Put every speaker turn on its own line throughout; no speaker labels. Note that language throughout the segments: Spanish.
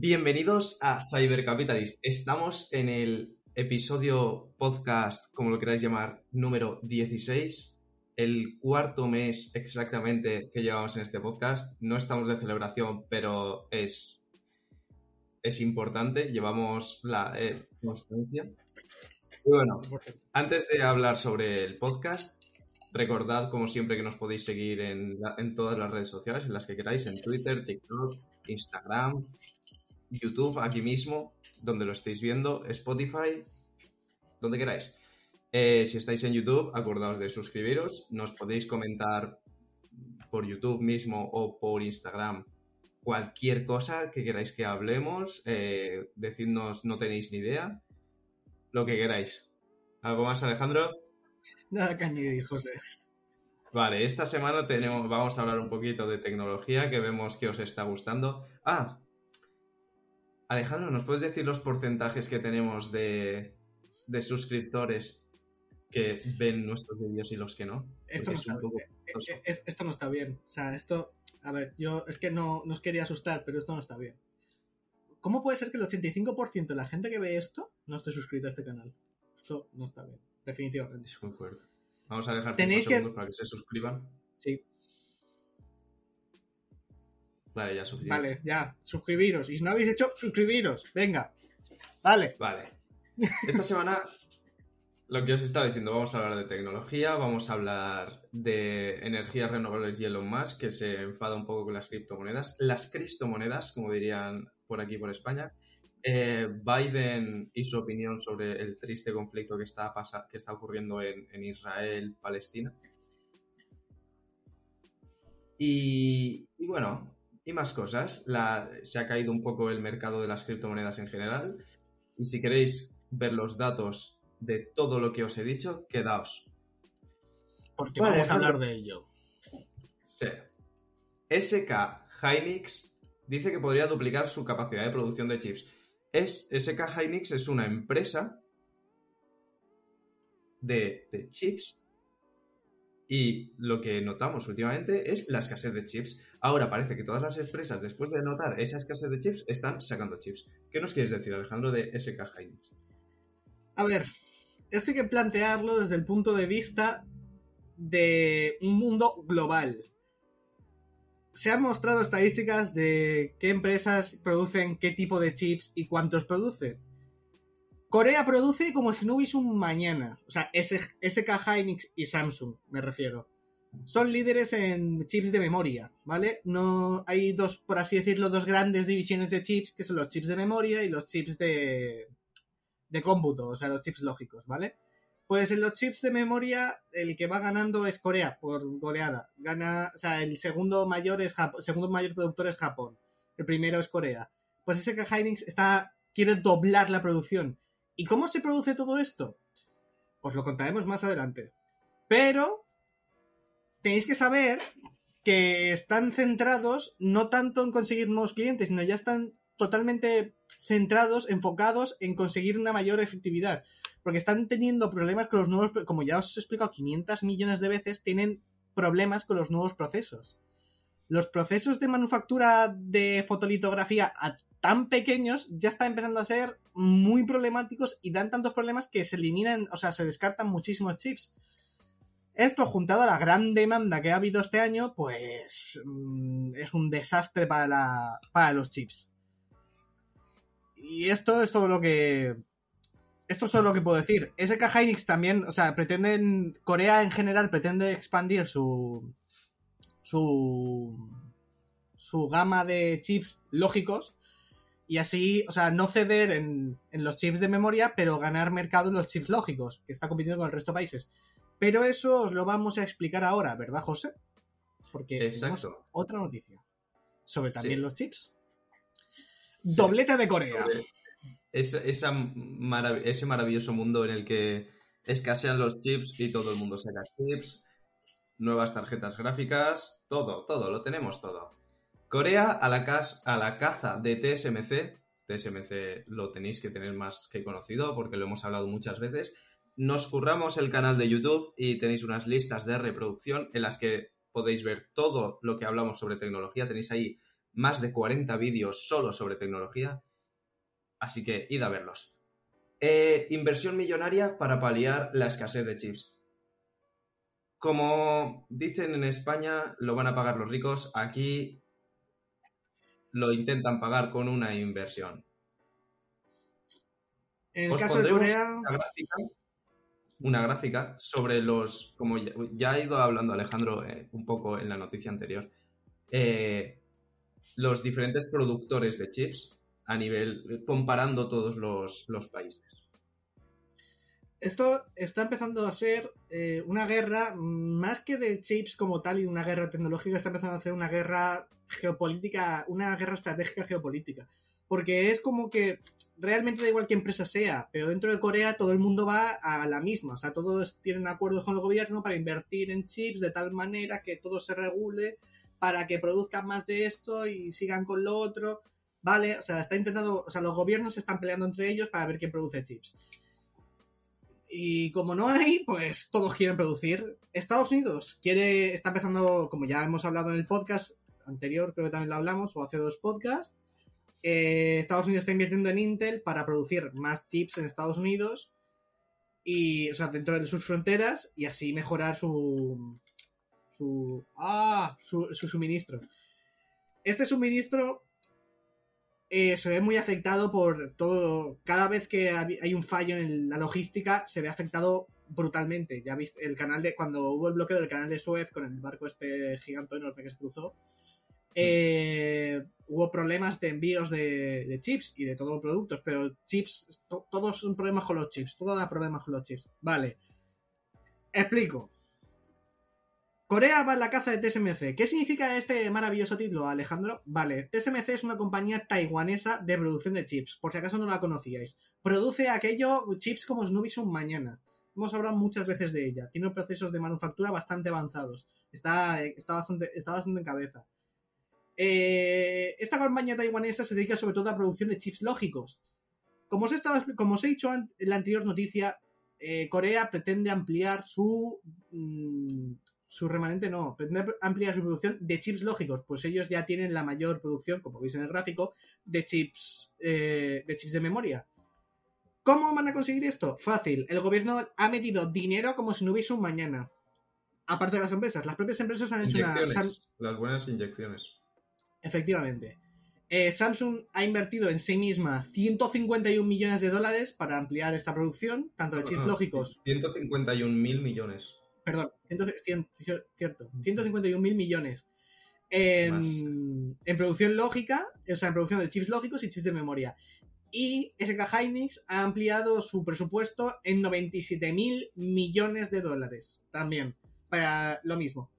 Bienvenidos a Cybercapitalist. Estamos en el episodio podcast, como lo queráis llamar, número 16, el cuarto mes exactamente que llevamos en este podcast. No estamos de celebración, pero es, es importante. Llevamos la eh, constancia. Y bueno, antes de hablar sobre el podcast, recordad, como siempre, que nos podéis seguir en, todas las redes sociales, en las que queráis, en Twitter, TikTok, Instagram, YouTube, aquí mismo, donde lo estéis viendo, Spotify, donde queráis. Eh, si estáis en YouTube, acordaos de suscribiros. Nos podéis comentar por YouTube mismo o por Instagram cualquier cosa que queráis que hablemos. Eh, decidnos, no tenéis ni idea. Lo que queráis. ¿Algo más, Alejandro?
Nada que añadir, José.
Vale, esta semana tenemos, vamos a hablar un poquito de tecnología que vemos que os está gustando. Ah, Alejandro, ¿nos puedes decir los porcentajes que tenemos de, de suscriptores que ven nuestros vídeos y los que no?
Esto no,
es
está
poco
bien. Eh, eh, es- esto no está bien. O sea, esto. A ver, yo es que no, no os quería asustar, pero esto no está bien. ¿Cómo puede ser que el 85% de la gente que ve esto no esté suscrita a este canal? Esto no está bien, definitivamente.
Es muy fuerte. Vamos a dejar
Tenéis
5
que-
para que se suscriban.
Sí,
Vale, ya suficiente.
vale, ya. Suscribiros. Y si no habéis hecho, suscribiros. Venga. Vale.
Vale. Esta semana, lo que os estaba diciendo, vamos a hablar de tecnología, vamos a hablar de energías renovables y Elon Musk, que se enfada un poco con las criptomonedas. Las cristomonedas, como dirían por aquí, por España. Eh, Biden y su opinión sobre el triste conflicto que está, que está ocurriendo en, en Israel-Palestina. Y, y bueno, y más cosas. La- se ha caído un poco el mercado de las criptomonedas en general. Y si queréis ver los datos de todo lo que os he dicho, quedaos.
Porque
Vale,
vamos a
Alejandro.
hablar de ello.
Sí. SK Hynix dice que podría duplicar su capacidad de producción de chips. Es, SK Hynix es una empresa de, de chips y lo que notamos últimamente es la escasez de chips. Ahora parece que todas las empresas, después de notar esa escasez de chips, están sacando chips. ¿Qué nos quieres decir, Alejandro, de SK Hynix?
A ver, esto hay que plantearlo desde el punto de vista de un mundo global. Se han mostrado estadísticas de qué empresas producen qué tipo de chips y cuántos producen. Corea produce como si no hubiese un mañana. O sea, SK Hynix y Samsung, me refiero. Son líderes en chips de memoria, ¿vale? No hay dos, por así decirlo, dos grandes divisiones de chips, que son los chips de memoria y los chips de, de cómputo, o sea, los chips lógicos, ¿vale? Pues en los chips de memoria, el que va ganando es Corea, por goleada. Gana, o sea, el segundo mayor es Japón, segundo mayor productor es Japón. El primero es Corea. Pues SK Hynix está, quiere doblar la producción. ¿Y cómo se produce todo esto? Os lo contaremos más adelante. Pero tenéis que saber que están centrados no tanto en conseguir nuevos clientes, sino ya están totalmente centrados, enfocados en conseguir una mayor efectividad. Porque están teniendo problemas con los nuevos, como ya os he explicado 500 millones de veces, tienen problemas con los nuevos procesos. Los procesos de manufactura de fotolitografía a tan pequeños ya están empezando a ser muy problemáticos y dan tantos problemas que se eliminan, o sea, se descartan muchísimos chips. Esto juntado a la gran demanda que ha habido este año, pues mm, es un desastre para, la- para los chips. Y esto es todo lo que. Esto es todo lo que puedo decir. SK Hynix también, o sea, pretenden. Corea en general pretende expandir su. su. su gama de chips lógicos. Y así, o sea, no ceder en, en los chips de memoria, pero ganar mercado en los chips lógicos, que está compitiendo con el resto de países. Pero eso os lo vamos a explicar ahora, ¿verdad, José? Porque tenemos otra noticia sobre también
Sí.
los chips.
Sí.
Doblete de Corea.
esa marav- ese maravilloso mundo en el que escasean los chips y todo el mundo saca chips, nuevas tarjetas gráficas, todo, todo, lo tenemos todo. Corea a la, cas- a la caza de TSMC, TSMC lo tenéis que tener más que conocido porque lo hemos hablado muchas veces, nos curramos el canal de YouTube y tenéis unas listas de reproducción en las que podéis ver todo lo que hablamos sobre tecnología. Tenéis ahí más de 40 vídeos solo sobre tecnología, así que id a verlos. Eh, inversión millonaria para paliar la escasez de chips. Como dicen en España, lo van a pagar los ricos. Aquí lo intentan pagar con una inversión.
En el
Os
caso de Corea,
gráfica, una gráfica sobre los, como ya, ha ido hablando Alejandro eh, un poco en la noticia anterior, eh, los diferentes productores de chips a nivel, comparando todos los, los países.
esto está empezando a ser eh, una guerra, más que de chips como tal y una guerra tecnológica, está empezando a ser una guerra geopolítica, una guerra estratégica geopolítica. Porque es como que realmente da igual qué empresa sea, pero dentro de Corea todo el mundo va a la misma. O sea, todos tienen acuerdos con el gobierno para invertir en chips de tal manera que todo se regule para que produzcan más de esto y sigan con lo otro. Vale, o sea, está intentando, o sea, los gobiernos están peleando entre ellos para ver quién produce chips. Y como no hay, pues todos quieren producir. Estados Unidos quiere, está empezando, como ya hemos hablado en el podcast anterior, creo que también lo hablamos, o hace dos podcasts. Eh, Estados Unidos está invirtiendo en Intel para producir más chips en Estados Unidos y, o sea, dentro de sus fronteras y así mejorar su, su, ah, su, su suministro. Este suministro eh, se ve muy afectado por todo. Cada vez que hay un fallo en la logística, se ve afectado brutalmente. Ya viste el canal de. Cuando hubo el bloqueo del canal de Suez con el barco este gigante enorme que se cruzó, eh, hubo problemas de envíos de, chips y de todos los productos, pero chips, to- todos son problemas con los chips, todo da problemas con los chips. Vale. Explico. Corea va en la caza de TSMC. ¿Qué significa este maravilloso título, Alejandro? Vale, TSMC es una compañía taiwanesa de producción de chips, por si acaso no la conocíais. Produce aquello, chips como si no hubiese un mañana. Hemos hablado muchas veces de ella. Tiene procesos de manufactura bastante avanzados. Está, está, bastante, está bastante en cabeza. Eh, esta compañía taiwanesa se dedica sobre todo a producción de chips lógicos. Como os he, estado- como os he dicho en la anterior noticia, eh, Corea pretende ampliar su mm, su remanente no, pretende ampliar su producción de chips lógicos, pues ellos ya tienen la mayor producción, como veis en el gráfico, de chips eh, de chips de memoria. ¿Cómo van a conseguir esto? Fácil. El gobierno ha metido dinero como si no hubiese un mañana. Aparte de las empresas, las propias empresas han hecho una. Sam-
las buenas inyecciones.
Efectivamente. Eh, Samsung ha invertido en sí misma 151 millones de dólares para ampliar esta producción, tanto de chips
Ah,
lógicos
151 mil millones.
perdón, 100, 100, cierto, 151 mil millones en, en producción lógica, o sea, en producción de chips lógicos y chips de memoria. Y SK Hynix ha ampliado su presupuesto en 97 mil millones de dólares también, para lo mismo.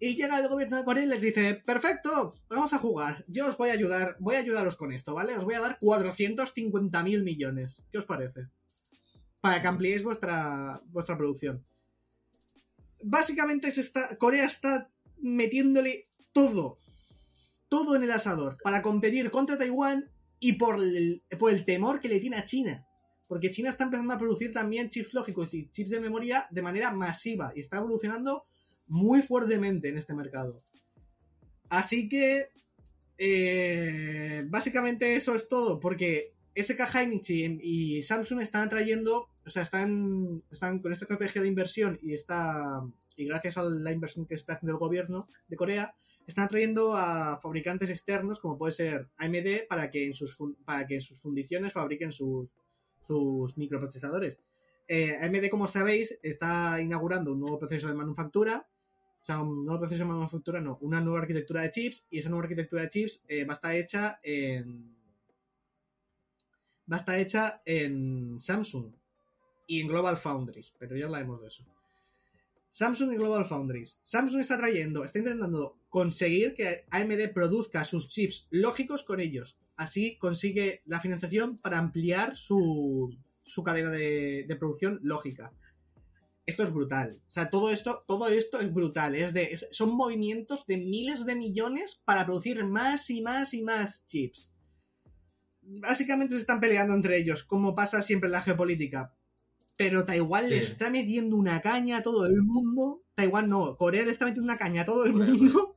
Y llega el gobierno de Corea y les dice, perfecto, vamos a jugar, yo os voy a ayudar, voy a ayudaros con esto, ¿vale? Os voy a dar 450 mil millones. ¿Qué os parece? Para que ampliéis vuestra, vuestra producción básicamente Corea está metiéndole todo, todo en el asador para competir contra Taiwán y por el, por el temor que le tiene a China. Porque China está empezando a producir también chips lógicos y chips de memoria de manera masiva y está evolucionando muy fuertemente en este mercado. Así que, eh, básicamente eso es todo, porque SK Hynix y, Samsung están trayendo, o sea, están, están con esta estrategia de inversión y está y gracias a la inversión que está haciendo el gobierno de Corea, están trayendo a fabricantes externos como puede ser AMD para que en sus para que en sus fundiciones fabriquen sus, sus microprocesadores. Eh, AMD, como sabéis, está inaugurando un nuevo proceso de manufactura, sea, un nuevo proceso de manufactura, no, una nueva arquitectura de chips, y esa nueva arquitectura de chips eh, va a estar hecha en va a estar hecha en Samsung y en Global Foundries, pero ya hablaremos de eso. Samsung y Global Foundries. Samsung está trayendo, está intentando conseguir que AMD produzca sus chips lógicos con ellos. Así consigue la financiación para ampliar su, su cadena de, de producción lógica. Esto es brutal. O sea, todo esto, todo esto es brutal. Es de, es- son movimientos de miles de millones para producir más y más y más chips. Básicamente se están peleando entre ellos, como pasa siempre en la geopolítica. Pero Taiwán le está metiendo una caña a todo el mundo. Taiwán no, Corea le está metiendo una caña a todo el mundo.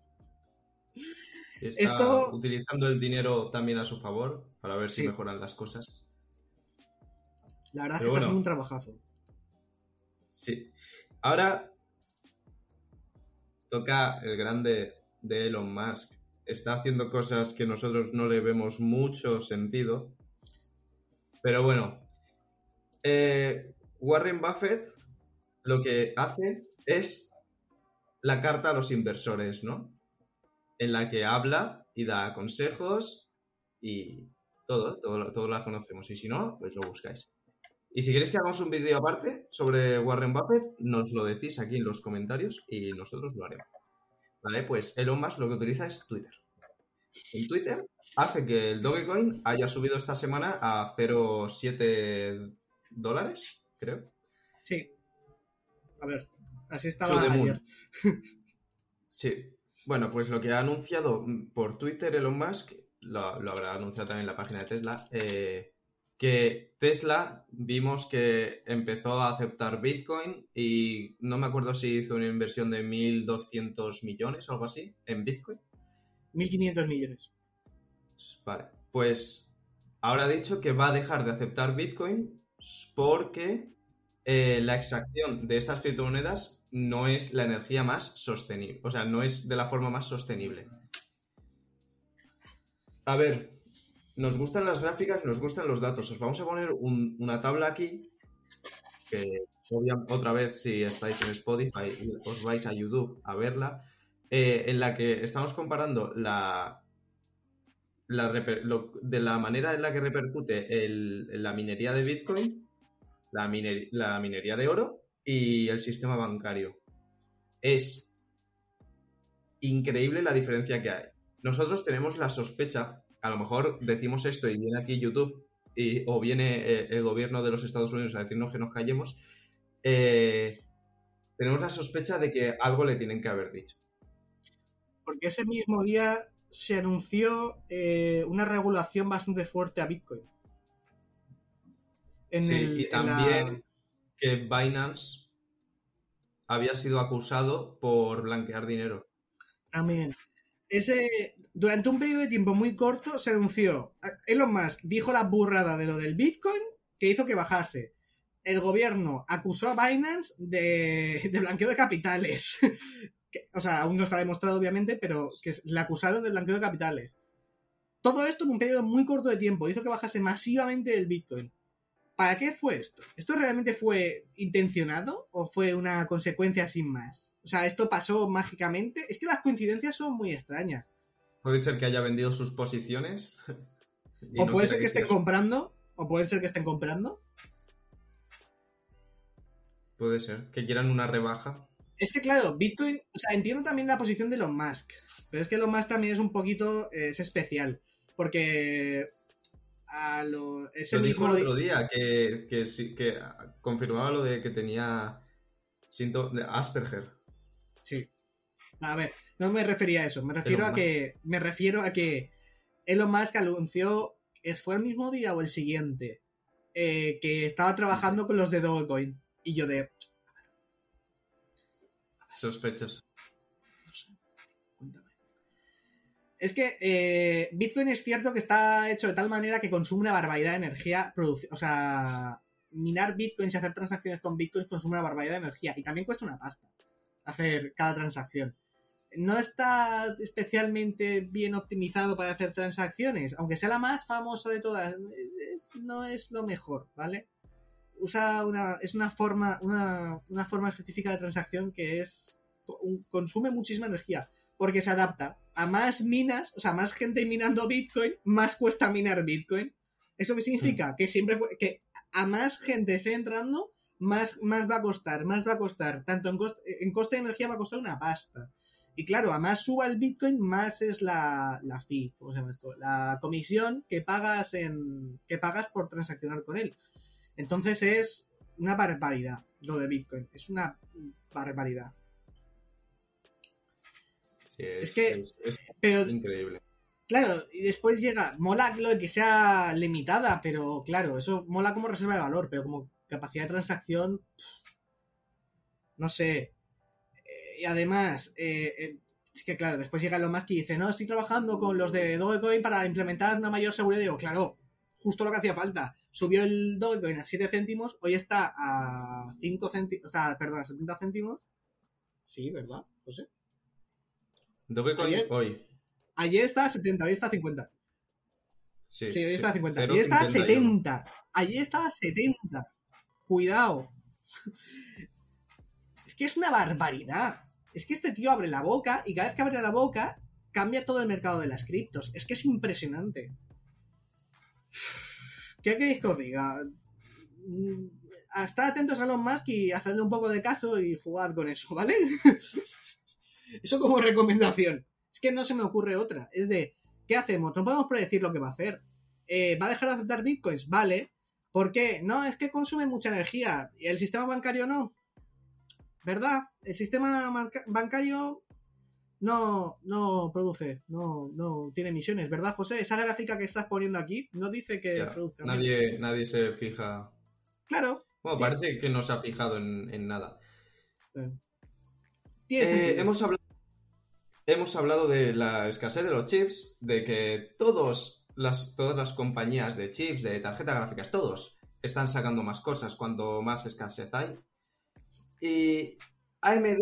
Está
Esto-
utilizando el dinero también a su favor para ver si
Sí.
mejoran las cosas.
La verdad es que está haciendo un trabajazo.
Sí. Ahora toca el grande de Elon Musk. Está haciendo cosas que nosotros no le vemos mucho sentido. Pero bueno. Eh, Warren Buffett lo que hace es la carta a los inversores, ¿no? En la que habla y da consejos y todo, todo, todo la conocemos. Y si no, pues lo buscáis. Y si queréis que hagamos un vídeo aparte sobre Warren Buffett, nos lo decís aquí en los comentarios y nosotros lo haremos. Vale, pues Elon Musk lo que utiliza es Twitter. En Twitter hace que el Dogecoin haya subido esta semana a 0,7 dólares, creo.
Sí. A ver, así estaba ayer.
Sí. Bueno, pues lo que ha anunciado por Twitter Elon Musk, lo, lo habrá anunciado también en la página de Tesla, eh, que Tesla vimos que empezó a aceptar Bitcoin y no me acuerdo si hizo una inversión de 1.200 millones o algo así en Bitcoin.
1.500 millones.
Vale, pues ahora ha dicho que va a dejar de aceptar Bitcoin porque eh, la extracción de estas criptomonedas no es la energía más sostenible, o sea, no es de la forma más sostenible. A ver, nos gustan las gráficas, nos gustan los datos. Os vamos a poner un- una tabla aquí que otra vez si estáis en Spotify os vais a YouTube a verla, eh, en la que estamos comparando la, de la manera en la que repercute la minería de Bitcoin, la minería de oro y el sistema bancario. Es increíble la diferencia que hay. Nosotros tenemos la sospecha, a lo mejor decimos esto y viene aquí YouTube y, o viene eh, el gobierno de los Estados Unidos a decirnos que nos callemos, eh, tenemos la sospecha de que algo le tienen que haber dicho.
Porque ese mismo día se anunció eh, una regulación bastante fuerte a Bitcoin. En
Sí,
el-
y
en la-
también que Binance había sido acusado por blanquear dinero.
También. Ese, durante un periodo de tiempo muy corto se anunció. Elon Musk dijo la burrada de lo del Bitcoin que hizo que bajase. El gobierno acusó a Binance de, de blanqueo de capitales. O sea, aún no está demostrado, obviamente, pero que le acusaron de blanqueo de capitales. Todo esto en un periodo muy corto de tiempo hizo que bajase masivamente el Bitcoin. ¿Para qué fue esto? ¿Esto realmente fue intencionado o fue una consecuencia sin más? O sea, ¿esto pasó mágicamente? Es que las coincidencias son muy extrañas.
Puede ser que haya vendido sus posiciones.
O
no
puede ser que estén comprando, o puede ser que estén comprando.
Puede ser. Que quieran una rebaja.
Es que claro, Bitcoin, o sea, entiendo también la posición de Elon Musk, pero es que Elon Musk también es un poquito, eh, es especial, porque a lo, ese
Lo dijo
mismo
el
di-
otro día, que, que, confirmaba lo de que tenía síntomas de Asperger.
Sí. A ver, no me refería a eso, me refiero
Elon
a que me refiero a que Elon Musk anunció, ¿es- ¿fue el mismo día o el siguiente? Eh, que estaba trabajando con los de Dogecoin. Y yo de,
Sospechos.
Es que eh, Bitcoin es cierto que está hecho de tal manera que consume una barbaridad de energía. O sea, minar Bitcoins y hacer transacciones con Bitcoins consume una barbaridad de energía. Y también cuesta una pasta hacer cada transacción. No está especialmente bien optimizado para hacer transacciones. Aunque sea la más famosa de todas, eh, no es lo mejor, ¿vale? Usa una, es una forma, una, una forma específica de transacción que es consume muchísima energía porque se adapta a más minas, o sea, más gente minando Bitcoin, más cuesta minar Bitcoin. ¿Eso qué significa? Que siempre que a más gente esté entrando, más, más va a costar, más va a costar. Tanto en, cost- en coste de energía va a costar una pasta. Y claro, a más suba el Bitcoin, más es la, la fee, ¿cómo se llama esto? La comisión que pagas en que pagas por transaccionar con él. Entonces es una barbaridad lo de Bitcoin. Es una barbaridad.
Es,
Es que-
es- es
Pero
increíble.
Claro, y después llega, mola lo de que sea limitada, pero claro, eso mola como reserva de valor, pero como capacidad de transacción, no sé. Eh, y además, eh, eh, Es que claro, después llega Elon Musk y dice, no, estoy trabajando con los de Dogecoin para implementar una mayor seguridad. Y digo, claro, justo lo que hacía falta. Subió el Dogecoin a 7 céntimos, hoy está a 5 céntimos, o sea, perdón, a 70 céntimos. Sí, ¿verdad? No sé.
Dogecoin
Ayer-
hoy.
Ayer está a 70, hoy está a 50.
Sí,
Sí, hoy está a 50.
Cero
Ayer está a
51.
70. Ayer estaba a 70. Cuidado. Es que es una barbaridad. Es que este tío abre la boca y cada vez que abre la boca cambia todo el mercado de las criptos. Es que es impresionante. ¿Qué queréis que os diga? Mm, Estad atentos a Elon Musk y hacedle un poco de caso y jugad con eso, ¿vale? eso como recomendación. Es que no se me ocurre otra. Es de, ¿qué hacemos? No podemos predecir lo que va a hacer. Eh, ¿Va a dejar de aceptar bitcoins? Vale. ¿Por qué? No, es que consume mucha energía. ¿Y el sistema bancario no? ¿Verdad? El sistema bancario no, no produce, no, no tiene emisiones, ¿verdad, José? Esa gráfica que estás poniendo aquí no dice que
Ya,
produzca.
nadie, nadie se fija.
Claro.
Bueno, parece que no se ha fijado en, en nada. Eh, hemos, hablado, hemos hablado de la escasez de los chips, de que todos las, todas las compañías de chips, de tarjetas gráficas, todos están sacando más cosas cuando más escasez hay. Y AMD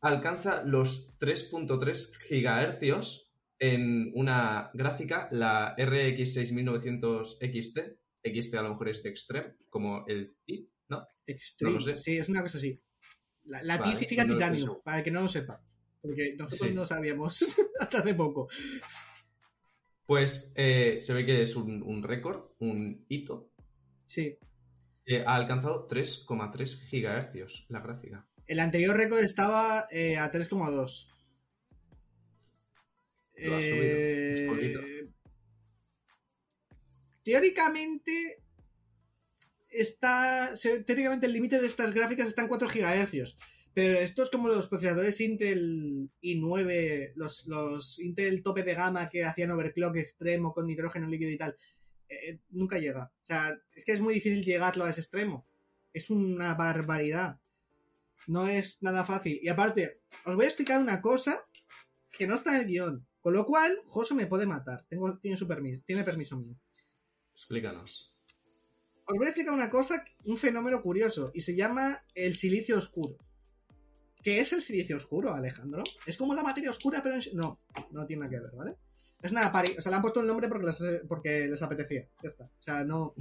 alcanza los 3.3 GHz en una gráfica, la RX 6900 XT. XT a lo mejor es de Extreme, como el I, ¿no?
Extreme.
no lo sé.
Sí, es una cosa así. La, la
Vale,
T significa
no
titanio, para el que no lo sepa. Porque nosotros
Sí.
no sabíamos hasta hace poco.
Pues eh, se ve que es un, un récord, un hito.
Sí.
ha alcanzado 3,3 GHz la gráfica.
El anterior récord estaba eh, a 3,2.
Lo ha subido, es.
Eh, Teóricamente está. Teóricamente el límite de estas gráficas está en 4 GHz. Pero esto es como los procesadores Intel i9, los, los Intel tope de gama que hacían overclock extremo con nitrógeno líquido y tal. Eh, nunca llega. O sea, es que es muy difícil llegarlo a ese extremo. Es una barbaridad. No es nada fácil. Y aparte, os voy a explicar una cosa que no está en el guion. Con lo cual, Joso me puede matar. Tengo, tiene su permiso, tiene permiso mío.
Explícanos.
Os voy a explicar una cosa, un fenómeno curioso, y se llama el silicio oscuro. ¿Qué es el silicio oscuro, Alejandro? Es como la materia oscura, pero en... No, no tiene nada que ver, ¿vale? Es una apari- O sea, le han puesto el nombre porque les, porque les apetecía. Ya está. O sea, no...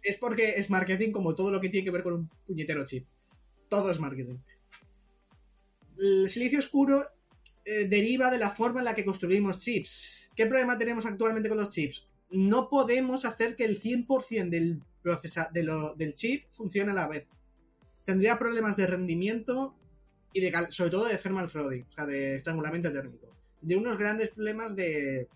Es porque es marketing como todo lo que tiene que ver con un puñetero chip. Todo es marketing. El silicio oscuro eh, deriva de la forma en la que construimos chips. ¿Qué problema tenemos actualmente con los chips? No podemos hacer que el 100% del, procesa de lo- del chip funcione a la vez. Tendría problemas de rendimiento y de sobre todo de thermal throttling, o sea, de estrangulamiento térmico. De unos grandes problemas de...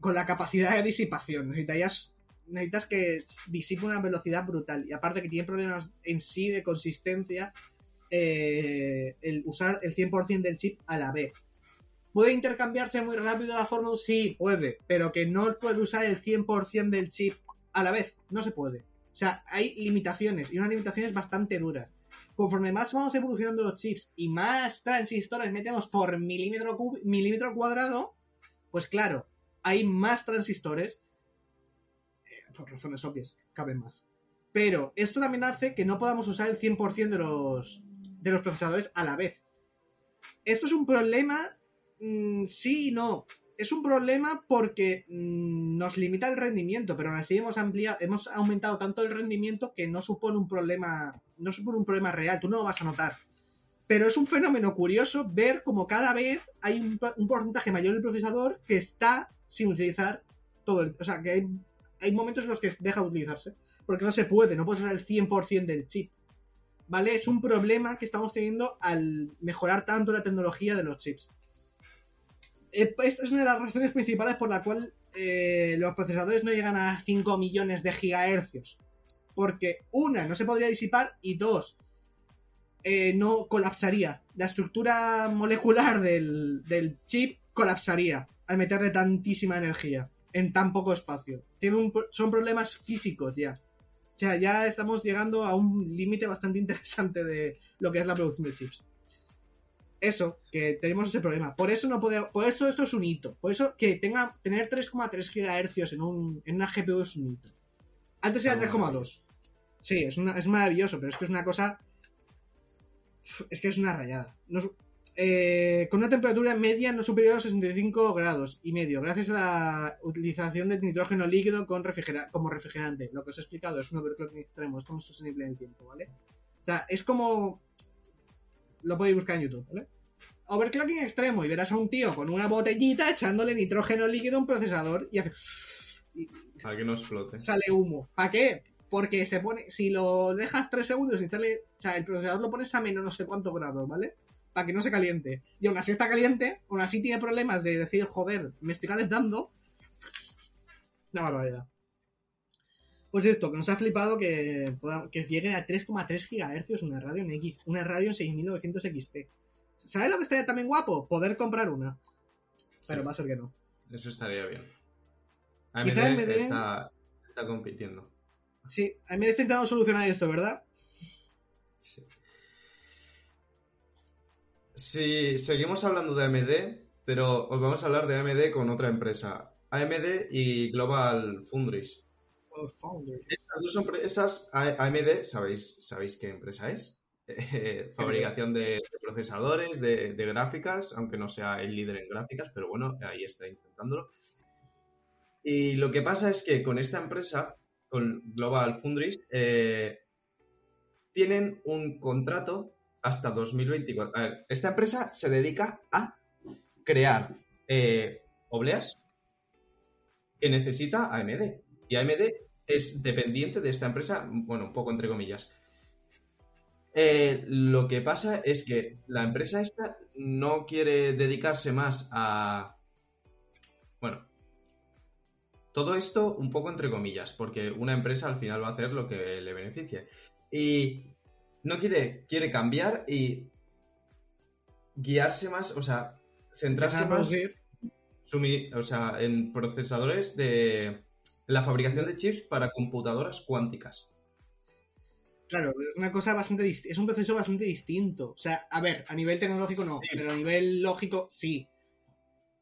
con la capacidad de disipación. Necesitarías necesitas que disipe una velocidad brutal. Y aparte que tiene problemas en sí de consistencia, eh, el usar el 100% del chip a la vez. ¿Puede intercambiarse muy rápido la fórmula? Sí, puede, pero que no puede usar el 100% del chip a la vez. No se puede. O sea, hay limitaciones y unas limitaciones bastante duras. Conforme más vamos evolucionando los chips y más transistores metemos por milímetro, cub- milímetro cuadrado, pues claro, hay más transistores eh, por razones obvias, caben más. Pero esto también hace que no podamos usar el 100% de los, de los procesadores a la vez. Esto es un problema, mm, sí y no. Es un problema porque mm, nos limita el rendimiento, pero aún así hemos, ampliado, hemos aumentado tanto el rendimiento que no supone un problema, no supone un problema real, tú no lo vas a notar. Pero es un fenómeno curioso ver como cada vez hay un, un porcentaje mayor del procesador que está sin utilizar todo el... O sea, que hay hay momentos en los que deja de utilizarse. Porque no se puede, no puedes usar el 100% del chip. ¿Vale? Es un problema que estamos teniendo al mejorar tanto la tecnología de los chips. Eh, Esta es una de las razones principales por la cual eh, los procesadores no llegan a 5 millones de gigahercios. Porque, una, no se podría disipar y dos, eh, no colapsaría. La estructura molecular del, chip colapsaría al meterle tantísima energía en tan poco espacio. Son problemas físicos ya. O sea, ya estamos llegando a un límite bastante interesante de lo que es la producción de chips. Eso, que tenemos ese problema. Por eso no podemos, por eso esto es un hito. Por eso que tenga tener 3,3 GHz en, un, en una GPU es un hito. Antes era
Ah,
3,2. Sí, es, una, es maravilloso, pero es que es una cosa. Es que es una rayada. Nos- eh, con una temperatura media no superior a 65 grados y medio, gracias a la utilización de nitrógeno líquido con refrigera- como refrigerante. Lo que os he explicado es un overclocking extremo, es como sostenible en el tiempo, ¿vale? O sea, es como. Lo podéis buscar en YouTube, ¿vale? Overclocking extremo y verás a un tío con una botellita echándole nitrógeno líquido a un procesador y hace. y
Para que no explote.
sale humo. ¿Para qué? Porque se pone. Si lo dejas 3 segundos y sale. O sea, el procesador lo pones a menos no sé cuántos grados, ¿vale? Para que no se caliente. Y aún así está caliente, aún así tiene problemas de decir, joder, me estoy calentando. Una barbaridad. Pues esto, que nos ha flipado que, que llegue a 3,3 GHz una radio en X, una radio en 6900 XT. ¿Sabes lo que estaría también guapo? Poder comprar una. Pero
Sí,
va a ser que no.
Eso estaría bien.
Quizá
AMD,
AMD
está, está compitiendo.
Sí, a mí me está intentando solucionar esto, ¿verdad?
Sí. Sí, seguimos hablando de AMD, pero os vamos a hablar de AMD con otra empresa. AMD y Global Foundries. Estas dos empresas, AMD, ¿sabéis, ¿sabéis qué empresa es? Eh, fabricación de, de procesadores, de, de gráficas, aunque no sea el líder en gráficas, pero bueno, ahí está intentándolo. Y lo que pasa es que con esta empresa, con Global Foundries, eh, tienen un contrato hasta 2024. A ver, esta empresa se dedica a crear eh, obleas que necesita AMD. Y AMD es dependiente de esta empresa, bueno, un poco entre comillas. Eh, lo que pasa es que la empresa esta no quiere dedicarse más a... Bueno, todo esto un poco entre comillas, porque una empresa al final va a hacer lo que le beneficie. Y no quiere, quiere cambiar y guiarse más, o sea, centrarse más sumi- o sea, en procesadores de la fabricación de chips para computadoras cuánticas.
Claro, es una cosa bastante es un proceso bastante distinto. O sea, a ver, a nivel tecnológico no,
Sí.
pero a nivel lógico sí.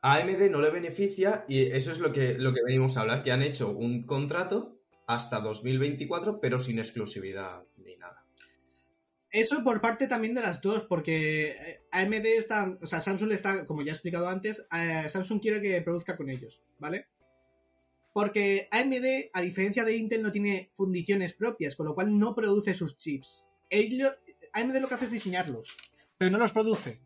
A AMD no le beneficia y eso es lo que, lo que venimos a hablar, que han hecho un contrato hasta 2024, pero sin exclusividad ni nada.
Eso por parte también de las dos, porque eh, AMD está, o sea, Samsung está, como ya he explicado antes, eh, Samsung quiere que produzca con ellos, ¿vale? Porque AMD, a diferencia de Intel, no tiene fundiciones propias, con lo cual no produce sus chips. AMD lo que hace es diseñarlos, pero no los produce.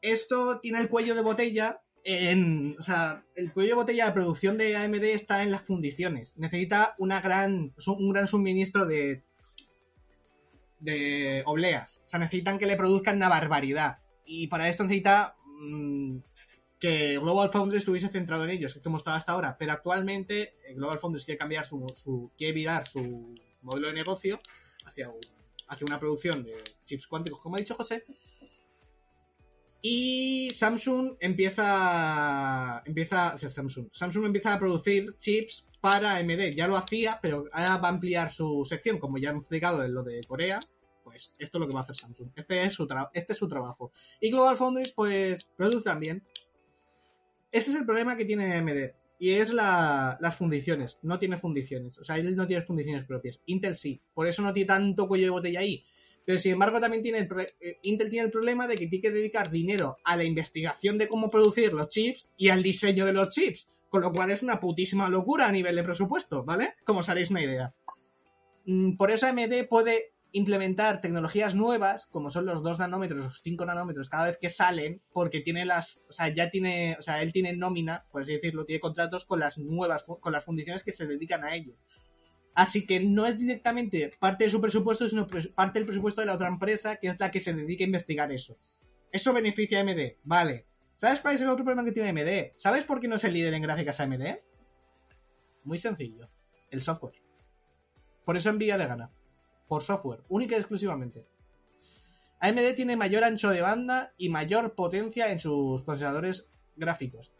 Esto tiene el cuello de botella en, o sea, el cuello de botella de producción de AMD está en las fundiciones. Necesita una gran, un gran suministro de de obleas. O sea, necesitan que le produzcan una barbaridad. Y para esto necesita mm, que Global Foundries estuviese centrado en ellos, hemos estado hasta ahora. Pero actualmente eh, Global Foundries quiere cambiar su, quiere virar su modelo de negocio hacia, hacia una producción de chips cuánticos, como ha dicho José. Y Samsung empieza, empieza, o sea, Samsung, Samsung empieza a producir chips para AMD. Ya lo hacía, pero ahora va a ampliar su sección, como ya hemos explicado en lo de Corea. Pues esto es lo que va a hacer Samsung. Este es su, este es su trabajo. Y Global Foundries, pues, produce también. Este es el problema que tiene AMD. Y es la- las fundiciones. No tiene fundiciones. O sea, él no tiene fundiciones propias. Intel sí. Por eso no tiene tanto cuello de botella ahí. Pero sin embargo también tiene el eh, Intel tiene el problema de que tiene que dedicar dinero a la investigación de cómo producir los chips y al diseño de los chips. Con lo cual es una putísima locura a nivel de presupuesto, ¿vale? Como os haréis una idea. Mm, Por eso AMD puede implementar tecnologías nuevas, como son los 2 nanómetros, los 5 nanómetros, cada vez que salen, porque tiene las, o sea, ya tiene, o sea, él tiene nómina, por así decirlo, tiene contratos con las nuevas, con las fundiciones que se dedican a ello. Así que no es directamente parte de su presupuesto, sino parte del presupuesto de la otra empresa, que es la que se dedica a investigar eso. Eso beneficia a AMD, vale. ¿Sabes cuál es el otro problema que tiene AMD? ¿Sabes por qué no es el líder en gráficas AMD? Muy sencillo. El software. Por eso Nvidia le gana. Por software, única y exclusivamente. AMD tiene mayor ancho de banda y mayor potencia en sus procesadores gráficos.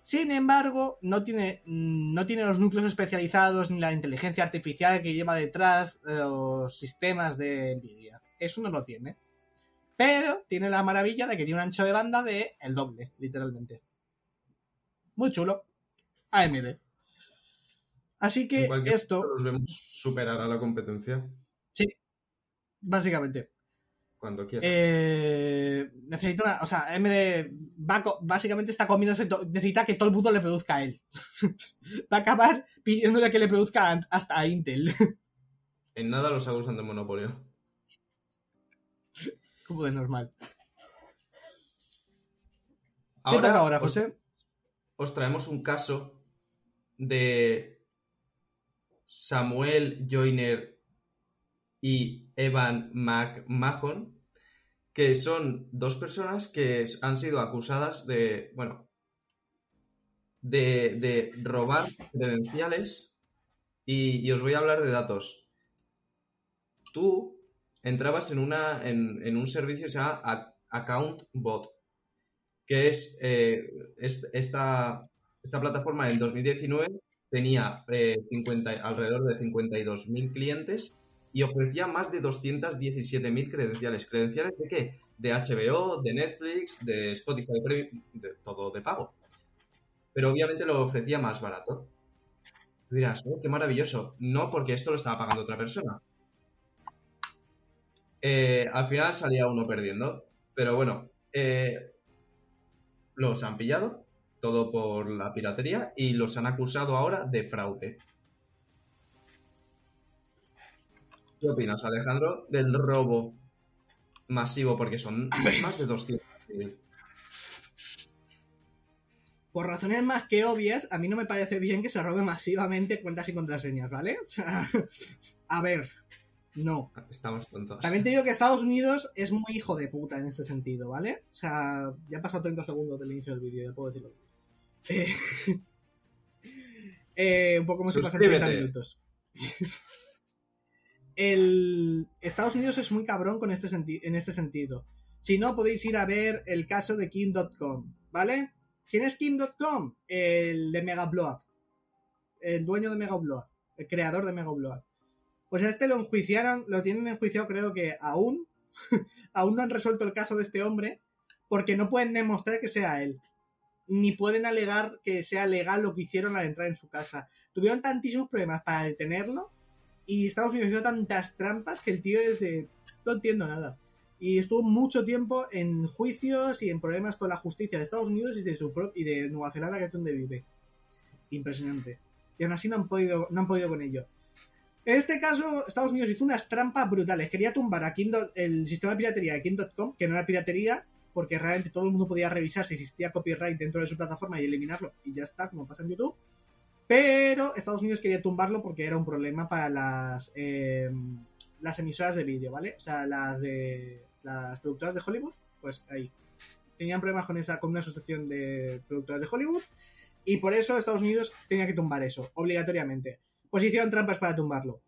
Sin embargo, no tiene, mm, no tiene los núcleos especializados ni la inteligencia artificial que lleva detrás de los sistemas de Nvidia. Eso no lo tiene. Pero tiene la maravilla de que tiene un ancho de banda de el doble, literalmente. Muy chulo. AMD. Así que esto,
Los vemos superar a la competencia
sí, básicamente.
cuando quieran.
Eh, necesita una, o sea, AMD va básicamente está comiéndose, necesita que todo el mundo le produzca a él. va a acabar pidiéndole que le produzca hasta a Intel.
En nada los acusan de monopolio.
Como de normal. ¿Qué
Ahora,
toca ahora,
os-
José?
os traemos un caso de Samuel Joyner y Evan McMahon, que son dos personas que han sido acusadas de, bueno, de, de robar credenciales y, os voy a hablar de datos. Tú entrabas en, una, en, en un servicio que se llama Ac- Account Bot, que es, eh, es- esta, esta plataforma en 2019 tenía eh, 50 alrededor de 52.000 clientes y ofrecía más de 217.000 credenciales. ¿Credenciales de qué? De HBO, de Netflix, de Spotify Premium, de todo de pago. Pero obviamente lo ofrecía más barato. Tú dirás, "Oh, qué maravilloso. No, porque esto lo estaba pagando otra persona. Eh, al final salía uno perdiendo. Pero bueno, eh, los han pillado, todo por la piratería, y los han acusado ahora de fraude. ¿Qué opinas, Alejandro, del robo masivo? Porque son más de 200.
Por razones más que obvias, a mí no me parece bien que se robe masivamente cuentas y contraseñas, ¿vale? O sea, a ver, no.
Estamos tontos.
También te digo que Estados Unidos es muy hijo de puta en este sentido, ¿vale? O sea, ya han pasado 30 segundos del inicio del vídeo, ya puedo decirlo. Eh, eh, un poco como si pasan 30
Suscríbete.
minutos. El Estados Unidos es muy cabrón con este en este sentido. Si no, podéis ir a ver el caso de Kim.com, ¿vale? ¿Quién es Kim.com? El de Mega Blood. El dueño de Mega Blood. El creador de Mega Blood. Pues a este lo enjuiciaron, lo tienen enjuiciado creo que aún, aún no han resuelto el caso de este hombre, porque no pueden demostrar que sea él. Ni pueden alegar que sea legal lo que hicieron al entrar en su casa. Tuvieron tantísimos problemas para detenerlo y Estados Unidos hizo tantas trampas que el tío es de... No entiendo nada. Y estuvo mucho tiempo en juicios y en problemas con la justicia de Estados Unidos y de, su y de Nueva Zelanda, que es donde vive. Impresionante. Y aún así no han podido, no han podido con ello. En este caso, Estados Unidos hizo unas trampas brutales. Quería tumbar a King dot- el sistema de piratería de King.com, que no era piratería, porque realmente todo el mundo podía revisar si existía copyright dentro de su plataforma y eliminarlo, y ya está, como pasa en YouTube. Pero Estados Unidos quería tumbarlo porque era un problema para las, eh, las emisoras de vídeo, ¿vale? O sea, las de las productoras de Hollywood, pues ahí. Tenían problemas con esa, con una asociación de productoras de Hollywood, y por eso Estados Unidos tenía que tumbar eso, obligatoriamente. Pues hicieron trampas para tumbarlo.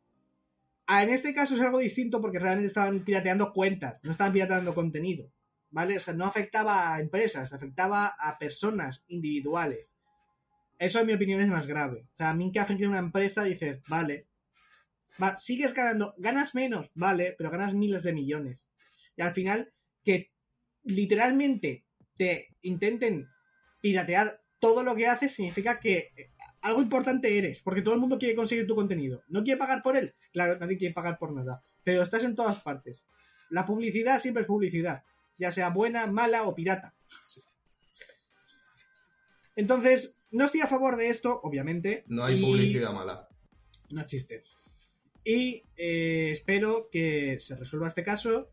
Ah, en este caso es algo distinto porque realmente estaban pirateando cuentas, no estaban pirateando contenido. ¿Vale? O sea, no afectaba a empresas, afectaba a personas individuales. Eso, en mi opinión, es más grave. O sea, a mí que afecte a una empresa dices, vale, va- sigues ganando, ganas menos, vale, pero ganas miles de millones. Y al final, que literalmente te intenten piratear todo lo que haces significa que eh, algo importante eres, porque todo el mundo quiere conseguir tu contenido. ¿No quiere pagar por él? Claro, nadie quiere pagar por nada. Pero estás en todas partes. La publicidad siempre es publicidad, ya sea buena, mala o pirata. Entonces, no estoy a favor de esto, obviamente.
No hay
y-
publicidad mala.
no existe. Y eh, espero que se resuelva este caso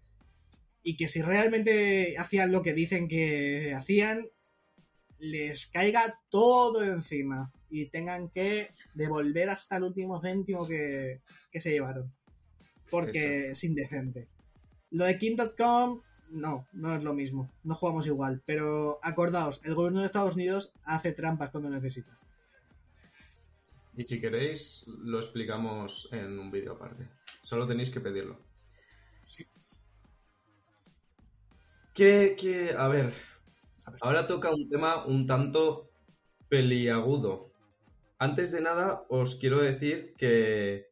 y que si realmente hacían lo que dicen que hacían, les caiga todo encima y tengan que devolver hasta el último céntimo que, que se llevaron. Porque es indecente. Lo de King.com, no, no es lo mismo. No jugamos igual. Pero acordaos, el gobierno de Estados Unidos hace trampas cuando necesita.
Y si queréis, lo explicamos en un vídeo aparte. Solo tenéis que pedirlo.
Sí.
Que, que, a ver, ahora toca un tema un tanto peliagudo. Antes de nada, os quiero decir que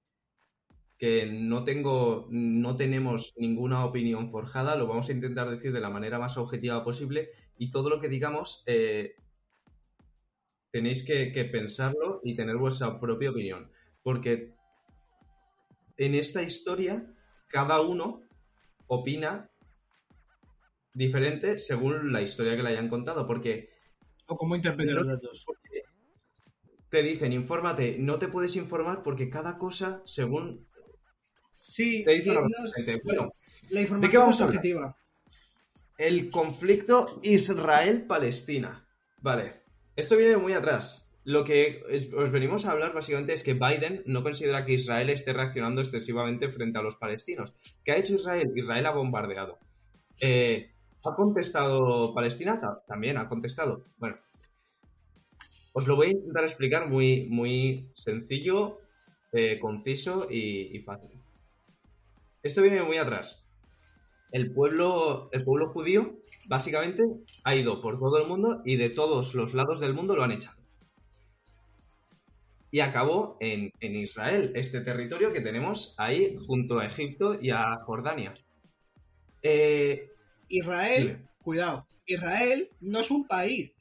que no tengo, no tenemos ninguna opinión forjada, lo vamos a intentar decir de la manera más objetiva posible y todo lo que digamos eh, tenéis que, que pensarlo y tener vuestra propia opinión. Porque en esta historia cada uno opina diferente según la historia que le hayan contado, porque
O cómo interpretar los datos.
te dicen, infórmate, no te puedes informar porque cada cosa, según
Sí,
te dice
eh,
una. Bueno,
la información
qué vamos
es
a
objetiva.
el conflicto Israel-Palestina. Vale, esto viene de muy atrás. Lo que os venimos a hablar básicamente es que Biden no considera que Israel esté reaccionando excesivamente frente a los palestinos. ¿Qué ha hecho Israel? Israel ha bombardeado. Eh, ¿Ha contestado Palestina? Ta- También ha contestado. Bueno, os lo voy a intentar explicar muy, muy sencillo, eh, conciso y, y fácil. Esto viene muy atrás. El pueblo, el pueblo judío básicamente ha ido por todo el mundo y de todos los lados del mundo lo han echado. Y acabó en, en Israel, este territorio que tenemos ahí junto a Egipto y a Jordania. Eh,
Israel,
Dime.
cuidado, Israel no es un país.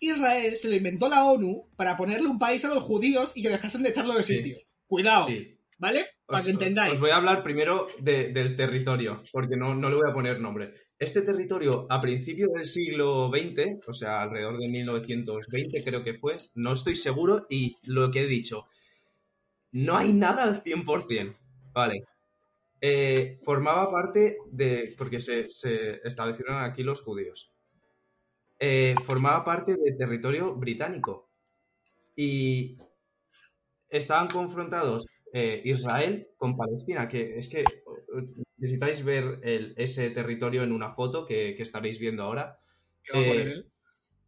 Israel se lo inventó la ONU para ponerle un país a los judíos y que dejasen de echarlo de
Sí.
sitios. Cuidado,
sí,
¿vale? Para
Os-
que entendáis.
Os voy a hablar primero de- del territorio, porque no, no le voy a poner nombre. Este territorio, a principios del siglo XX, o sea, alrededor de 1920 creo que fue, no estoy seguro, y lo que he dicho, no hay nada al 100%, ¿vale? Eh, formaba parte de, porque se, se establecieron aquí los judíos, Eh, formaba parte del territorio británico, y estaban confrontados eh, Israel con Palestina, que es que eh, necesitáis ver el- ese territorio en una foto que, que estaréis viendo ahora.
¿Qué va a poner
eh,
él?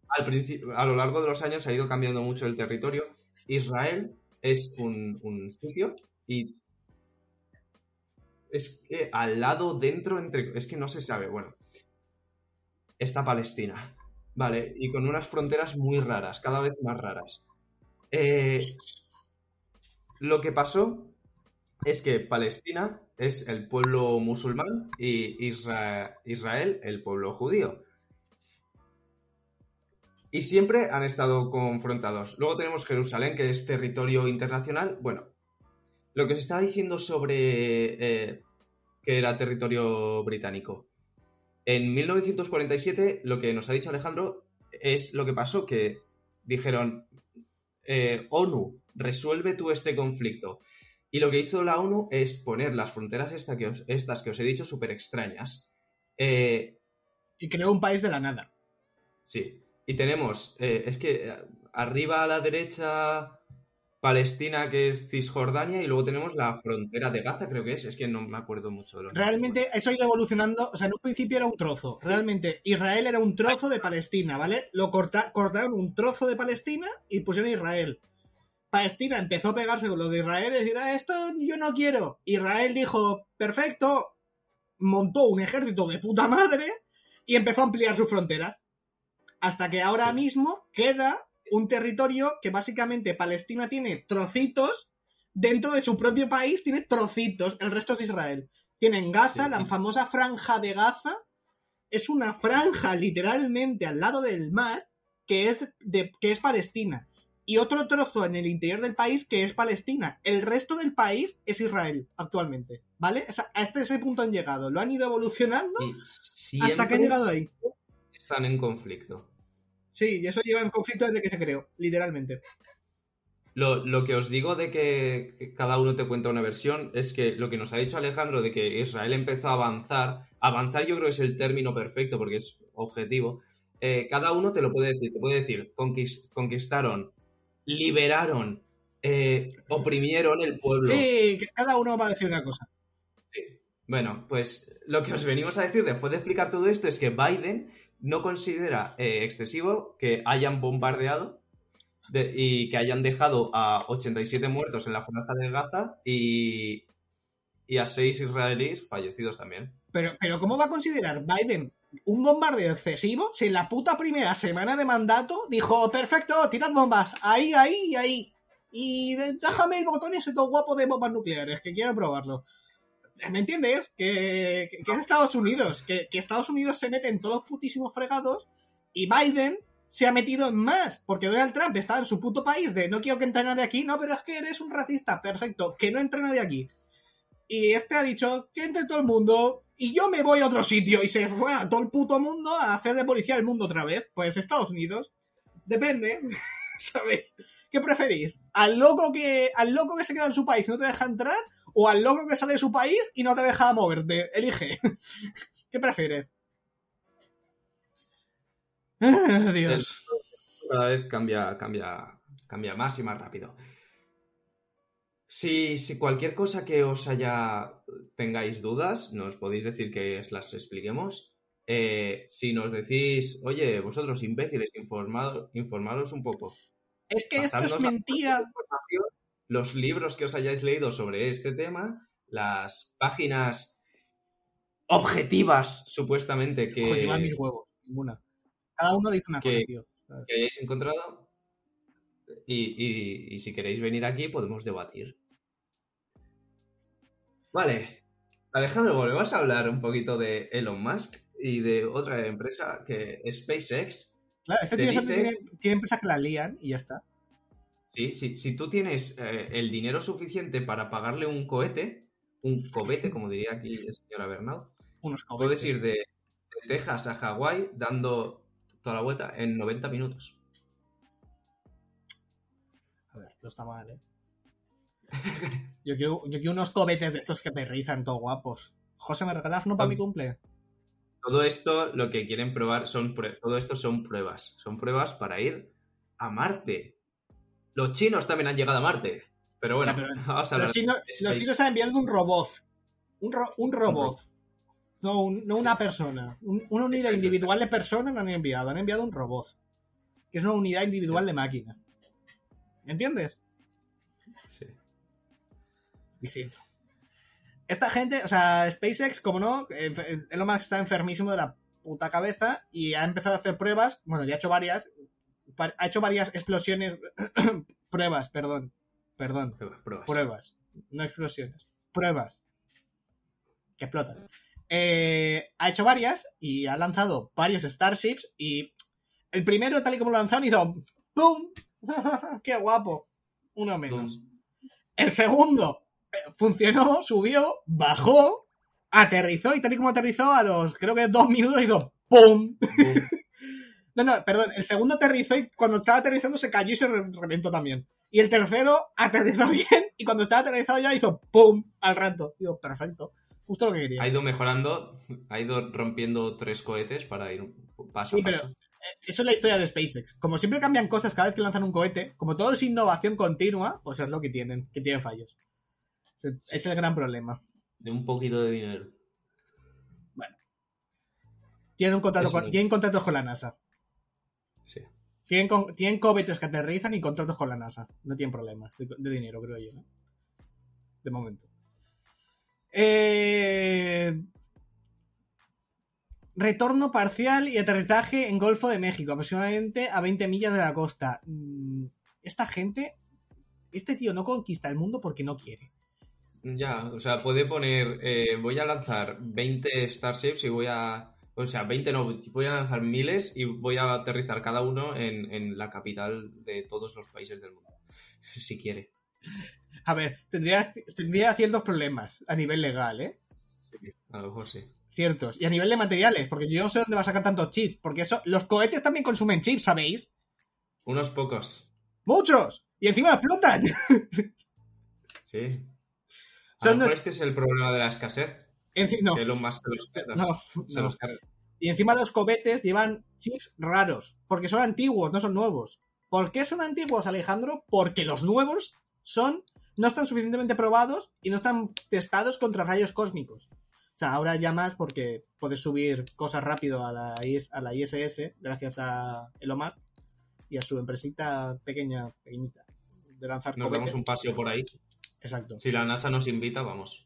Al principio, a lo largo de los años ha ido cambiando mucho el territorio. Israel es un, un sitio y es que al lado, dentro, entre... Es que no se sabe, bueno. Está Palestina, ¿vale? Y con unas fronteras muy raras, cada vez más raras. Eh, lo que pasó es que Palestina es el pueblo musulmán y Isra- Israel el pueblo judío. Y siempre han estado confrontados. Luego tenemos Jerusalén, que es territorio internacional. Bueno, lo que se está diciendo sobre eh, que era territorio británico. En 1947, lo que nos ha dicho Alejandro es lo que pasó, que dijeron, eh, ONU, resuelve tú este conflicto. Y lo que hizo la ONU es poner las fronteras esta que os- estas que os he dicho súper extrañas. Eh,
Y creó un país de la nada.
Sí. Y tenemos, eh, es que eh, arriba a la derecha Palestina, que es Cisjordania, y luego tenemos la frontera de Gaza, creo que es. Es que no me acuerdo mucho de los nombres.
Realmente eso ha ido evolucionando, o sea, en un principio era un trozo. Realmente Israel era un trozo de Palestina, ¿vale? Lo corta- cortaron un trozo de Palestina y pusieron Israel. Palestina empezó a pegarse con lo de Israel y decir, ah, esto yo no quiero. Israel dijo, perfecto, montó un ejército de puta madre y empezó a ampliar sus fronteras. Hasta que ahora
Sí.
mismo queda un territorio que básicamente Palestina tiene trocitos, dentro de su propio país tiene trocitos, el resto es Israel. Tienen Gaza,
Sí.
la famosa franja de Gaza, es una franja literalmente al lado del mar que es, de, que es Palestina. Y otro trozo en el interior del país que es Palestina. El resto del país es Israel actualmente. ¿Vale? O sea, hasta ese punto han llegado. Lo han ido evolucionando hasta que han llegado ahí.
están en conflicto.
Sí, y eso lleva en conflicto desde que se creó, literalmente.
Lo, lo que os digo de que cada uno te cuenta una versión es que lo que nos ha dicho Alejandro de que Israel empezó a avanzar, avanzar yo creo que es el término perfecto porque es objetivo, eh, cada uno te lo puede decir, te puede decir, conquis- conquistaron, liberaron, eh, oprimieron el pueblo.
Sí, que cada uno va a decir una cosa.
Bueno, pues lo que os venimos a decir después de explicar todo esto es que Biden no considera eh, excesivo que hayan bombardeado de- y que hayan dejado a 87 muertos en la franja de Gaza y, y a 6 israelíes fallecidos también.
Pero, pero ¿cómo va a considerar Biden un bombardeo excesivo si en la puta primera semana de mandato dijo, perfecto, tirad bombas, ahí, ahí y ahí? Y déjame el botón ese todo guapo de bombas nucleares, que quiero probarlo. ¿Me entiendes? Que, que, es Estados Unidos, que, que Estados Unidos se mete en todos los putísimos fregados y Biden se ha metido en más, porque Donald Trump estaba en su puto país de no quiero que entre nadie aquí, no, pero es que eres un racista, perfecto, que no entre nadie aquí. Y este ha dicho que entre todo el mundo y yo me voy a otro sitio y se fue a todo el puto mundo a hacer de policía el mundo otra vez. Pues Estados Unidos, depende, ¿sabes? ¿Qué preferís? ¿Al loco que, al loco que se queda en su país y no te deja entrar? ¿O al loco que sale de su país y no te deja moverte? Elige. ¿Qué prefieres?
Dios. Cada vez cambia, cambia, cambia más y más rápido. Si, si, cualquier cosa que os haya tengáis dudas, nos podéis decir que las expliquemos. Eh, si nos decís, oye, vosotros imbéciles, informaros un poco.
Es que esto es mentira.
Los libros que os hayáis leído sobre este tema, las páginas objetivas, supuestamente, que.
Objetivas mis huevos, ninguna. Cada uno dice una
que,
cosa,
Que hayáis encontrado. Y, si queréis venir aquí, podemos debatir. Vale. Alejandro, volvemos a hablar un poquito de Elon Musk y de otra empresa que es SpaceX.
Claro, este tío tiene, empresas que la lían y ya está.
Sí, sí, si tú tienes eh, el dinero suficiente para pagarle un cohete, un cobete, como diría aquí el señor Bernal, puedes ir de, de Texas a Hawái dando toda la vuelta en 90 minutos.
A ver, no está mal, ¿eh? yo, quiero, yo quiero unos cobetes de estos que aterrizan todo guapos. José, ¿me regalas uno para mi cumple?
Todo esto lo que quieren probar son todo esto son pruebas. Son pruebas para ir a Marte. Los chinos también han llegado a Marte. Pero bueno, vamos a
Los chinos, los chinos han enviado un robot. Un, un robot. No, no una persona. una unidad individual de persona no han enviado. Han enviado un robot. Que es una unidad individual de máquina. ¿Entiendes? Distinto. Esta gente, o sea, SpaceX, como no, Elon Musk está enfermísimo de la puta cabeza y ha empezado a hacer pruebas. Bueno, ya ha hecho varias. Ha hecho varias explosiones. pruebas, perdón. Perdón.
Pruebas,
pruebas. No explosiones. Pruebas. Que explotan. Eh, ha hecho varias y ha lanzado varios Starships y el primero, tal y como lo lanzaron, hizo ¡Pum! ¡Qué guapo! Uno menos. El segundo funcionó, subió, bajó, aterrizó y tal y como aterrizó a los, creo que dos minutos hizo ¡Pum! no, no, perdón. El segundo aterrizó y cuando estaba aterrizando se cayó y se reventó también. Y el tercero aterrizó bien y cuando estaba aterrizado ya hizo ¡Pum! al rato. Digo, perfecto. Justo lo que quería.
Ha ido mejorando, ha ido rompiendo tres cohetes para ir paso sí, pero
eh, eso es la historia de SpaceX. Como siempre cambian cosas cada vez que lanzan un cohete, como todo es innovación continua, pues es lo que tienen, que tienen fallos. Es el gran problema.
De un poquito de dinero.
Bueno. Tienen, un contrato con, tienen contratos con la NASA.
Sí.
Tienen, tienen cohetes que aterrizan y contratos con la NASA. No tienen problemas de, de dinero, creo yo. ¿no? De momento. Eh, retorno parcial y aterrizaje en Golfo de México, aproximadamente a 20 millas de la costa. Mm, esta gente, este tío no conquista el mundo porque no quiere.
Ya, o sea, puede poner, eh, voy a lanzar 20 Starships y voy a, o sea, 20 no, voy a lanzar miles y voy a aterrizar cada uno en, en la capital de todos los países del mundo, si quiere.
A ver, tendría, tendría ciertos problemas a nivel legal, ¿eh?
Sí, a lo mejor sí.
Ciertos. Y a nivel de materiales, porque yo no sé dónde va a sacar tantos chips, porque eso, los cohetes también consumen chips, ¿sabéis?
Unos pocos.
¡Muchos! Y encima explotan.
Sí. A lo este es el problema de la escasez.
no.
Que más se los, se los
Y encima los cohetes llevan chips raros, porque son antiguos, no son nuevos. ¿Por qué son antiguos, Alejandro? Porque los nuevos son no están suficientemente probados y no están testados contra rayos cósmicos. O sea, ahora ya más porque puedes subir cosas rápido a la, a la ISS gracias a Elon Musk y a su empresita pequeña, pequeñita, de lanzar
Nos damos un paseo por ahí.
Exacto.
Si la NASA nos invita, vamos.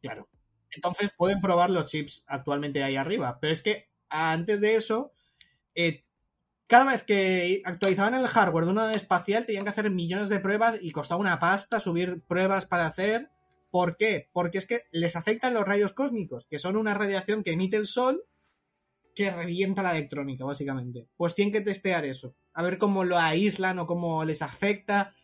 Claro. Entonces pueden probar los chips actualmente ahí arriba. Pero es que antes de eso, eh, cada vez que actualizaban el hardware de una nave espacial tenían que hacer millones de pruebas y costaba una pasta subir pruebas para hacer. ¿Por qué? Porque es que les afectan los rayos cósmicos, que son una radiación que emite el Sol que revienta la electrónica, básicamente. Pues tienen que testear eso, a ver cómo lo aíslan o cómo les afecta.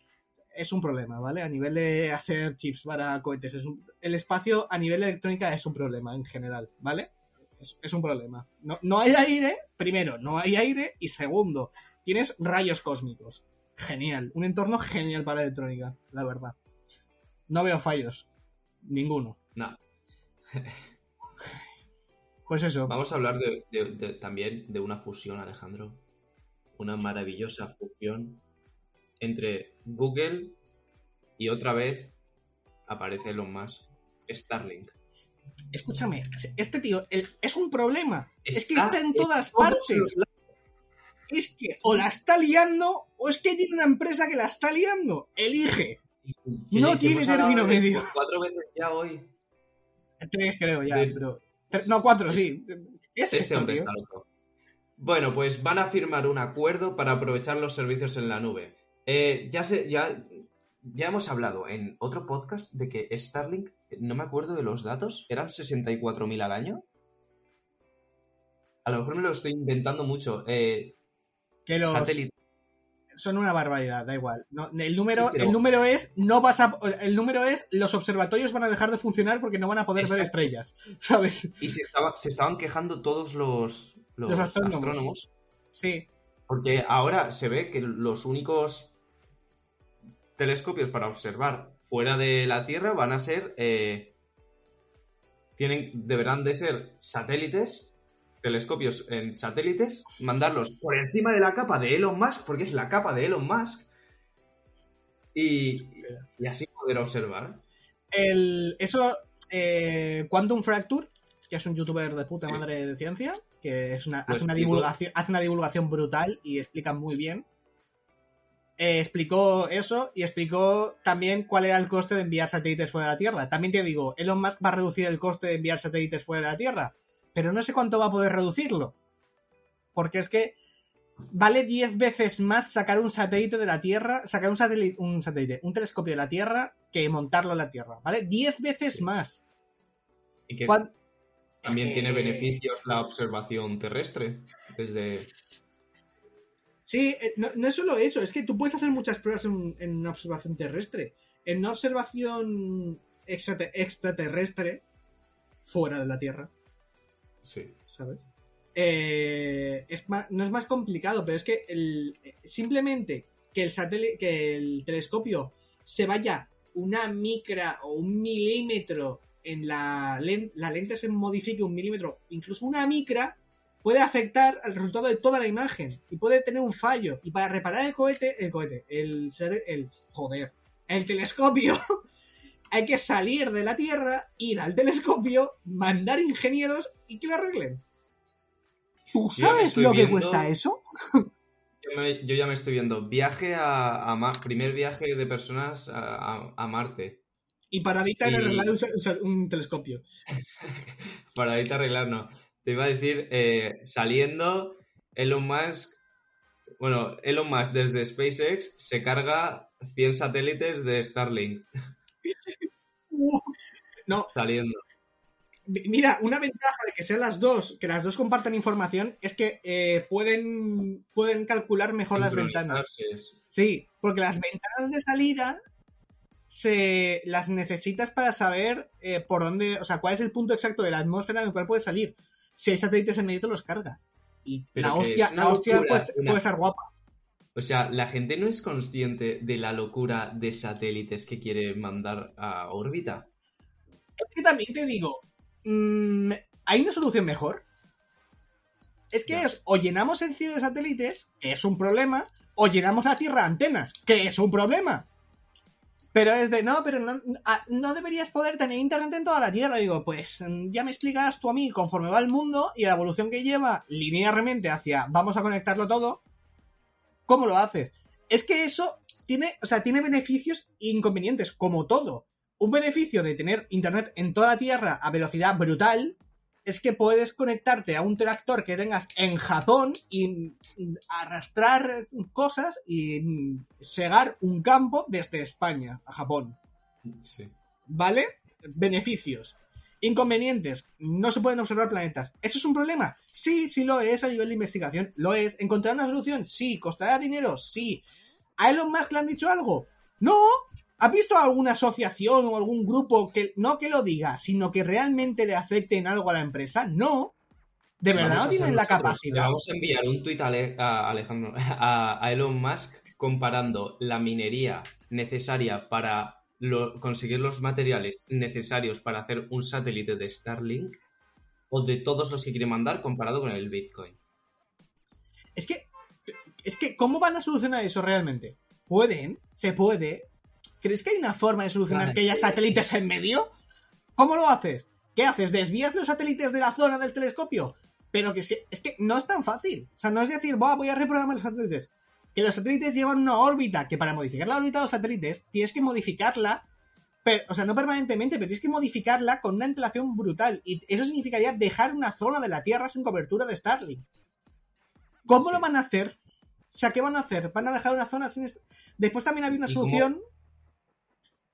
Es un problema, ¿vale? A nivel de hacer chips para cohetes. Es un- El espacio a nivel de electrónica es un problema en general, ¿vale? Es, es un problema. No, no hay aire, primero, no hay aire y segundo, tienes rayos cósmicos. Genial, un entorno genial para la electrónica, la verdad. No veo fallos, ninguno.
No.
Pues eso,
Vamos a hablar de, de- de- también de una fusión, Alejandro. Una maravillosa fusión entre Google y otra vez aparece Elon Musk, Starlink.
escúchame, este tío el- es un problema. es que
Está
en todas partes. Es que o la está liando o es que tiene una empresa que la está liando. Elige. No tiene término medio.
Cuatro veces ya hoy.
Tres creo ya,
De-
pero... No, cuatro, sí. ¿Qué es
Este
esto,
hombre
tío?
está loco. Bueno, pues van a firmar un acuerdo para aprovechar los servicios en la nube. Eh, ya, sé, ya, ya hemos hablado en otro podcast de que Starlink, no me acuerdo de los datos, eran 64.000 al año. A lo mejor me lo estoy inventando mucho. Eh,
Que los...
satélite.
son una barbaridad, da igual. No, el, número,
Sí, pero-
el número es, no vas a, el número es, los observatorios van a dejar de funcionar porque no van a poder ver estrellas, ¿sabes?
Y se, estaba, se estaban quejando todos los, los,
Los astrónomos.
astrónomos
Sí,
Porque ahora se ve que los únicos telescopios para observar fuera de la Tierra van a ser. eh, tienen, deberán de ser satélites, telescopios en satélites, mandarlos por encima de la capa de Elon Musk, porque es la capa de Elon Musk, y, y así poder observar.
el, eso, eh, Quantum Fracture, que es un youtuber de puta madre de ciencia, que es una,
Lo
hace, una divulgación, hace una divulgación brutal y explica muy bien. Eh, explicó eso y explicó también cuál era el coste de enviar satélites fuera de la Tierra. También te digo, Elon Musk va a reducir el coste de enviar satélites fuera de la Tierra, pero no sé cuánto va a poder reducirlo. Porque es que vale 10 veces más sacar un satélite de la Tierra, sacar un satélite, un satélite, un telescopio de la Tierra que montarlo en la Tierra, ¿vale? 10 veces
Sí.
más.
Y que también
es que-
tiene beneficios la observación terrestre. Desde.
Sí, eh, no, no es solo eso, es que tú puedes hacer muchas pruebas en, en una observación terrestre. En una observación extrate- extraterrestre, fuera de la Tierra,
Sí.
¿sabes? Eh, es más, no es más complicado, pero es que el, simplemente que el satélite, que el telescopio se vaya una micra o un milímetro en la lente, la lente se modifique un milímetro, incluso una micra, puede afectar al resultado de toda la imagen y puede tener un fallo. Y para reparar el cohete, el cohete, el, el joder, el telescopio, hay que salir de la Tierra, ir al telescopio, mandar ingenieros y que lo arreglen. ¿Tú sabes lo que
viendo-
cuesta eso?
Yo, me- yo ya me estoy viendo. Viaje a, a Ma- primer viaje de personas a, a- Marte.
Y paradita en
Y-
arreglar un, un telescopio.
Para ahorita arreglar, no. Te iba a decir, eh, saliendo, Elon Musk. Bueno, Elon Musk desde SpaceX se carga 100 satélites de Starlink
No,
saliendo.
mi- mira, una ventaja de que sean las dos, que las dos compartan información, es que eh, pueden, pueden calcular mejor las ventanas. Sí, porque las ventanas de salida se las necesitas para saber eh, por dónde, o sea, cuál es el punto exacto de la atmósfera en el cual puede salir. Si hay satélites en medio, te los cargas. Y
Pero
la hostia, la hostia
locura,
puede,
una-
puede estar guapa.
O sea, la gente no es consciente de la locura de satélites que quiere mandar a órbita.
Es que también te digo, mm, ¿hay una solución mejor? Es que es, o llenamos el cielo de satélites, que es un problema, o llenamos la Tierra de antenas, que es un problema. Pero es de, no, pero no, ah, no deberías poder tener internet en toda la Tierra. Digo, pues mm, ya me explicas tú a mí conforme va el mundo y la evolución que lleva linealmente hacia vamos a conectarlo todo, ¿cómo lo haces? Es que eso tiene, o sea, tiene beneficios e inconvenientes, como todo. Un beneficio de tener internet en toda la Tierra a velocidad brutal es que puedes conectarte a un tractor que tengas en Japón y arrastrar cosas y segar un campo desde España a Japón.
Sí.
¿Vale? Beneficios. Inconvenientes. No se pueden observar planetas. ¿Eso es un problema? Sí, sí lo es a nivel de investigación. Lo es. ¿Encontrar una solución? Sí. ¿Costará dinero? Sí. ¿A Elon Musk le han dicho algo? No. ¿Has visto alguna asociación o algún grupo que no que lo diga, sino que realmente le afecte en algo a la empresa? No. De verdad no tienen la
nosotros.
capacidad.
Le vamos a enviar un tuit a, Ale- a Alejandro, a, a Elon Musk comparando la minería necesaria para lo- conseguir los materiales necesarios para hacer un satélite de Starlink o de todos los que quiere mandar comparado con el Bitcoin.
Es que, es que, ¿cómo van a solucionar eso realmente? ¿Pueden? ¿Se puede? ¿Crees que hay una forma de solucionar
Claro.
que haya satélites en medio? ¿Cómo lo haces? ¿Qué haces? ¿Desvías los satélites de la zona del telescopio? Pero que se- es que no es tan fácil. O sea, no es decir, "Buah, voy a reprogramar los satélites. Que los satélites llevan una órbita, que para modificar la órbita de los satélites tienes que modificarla, pero, o sea, no permanentemente, pero tienes que modificarla con una antelación brutal. Y eso significaría dejar una zona de la Tierra sin cobertura de Starlink. ¿Cómo
Sí.
lo van a hacer? O sea, ¿qué van a hacer? ¿Van a dejar una zona sin... Después también había una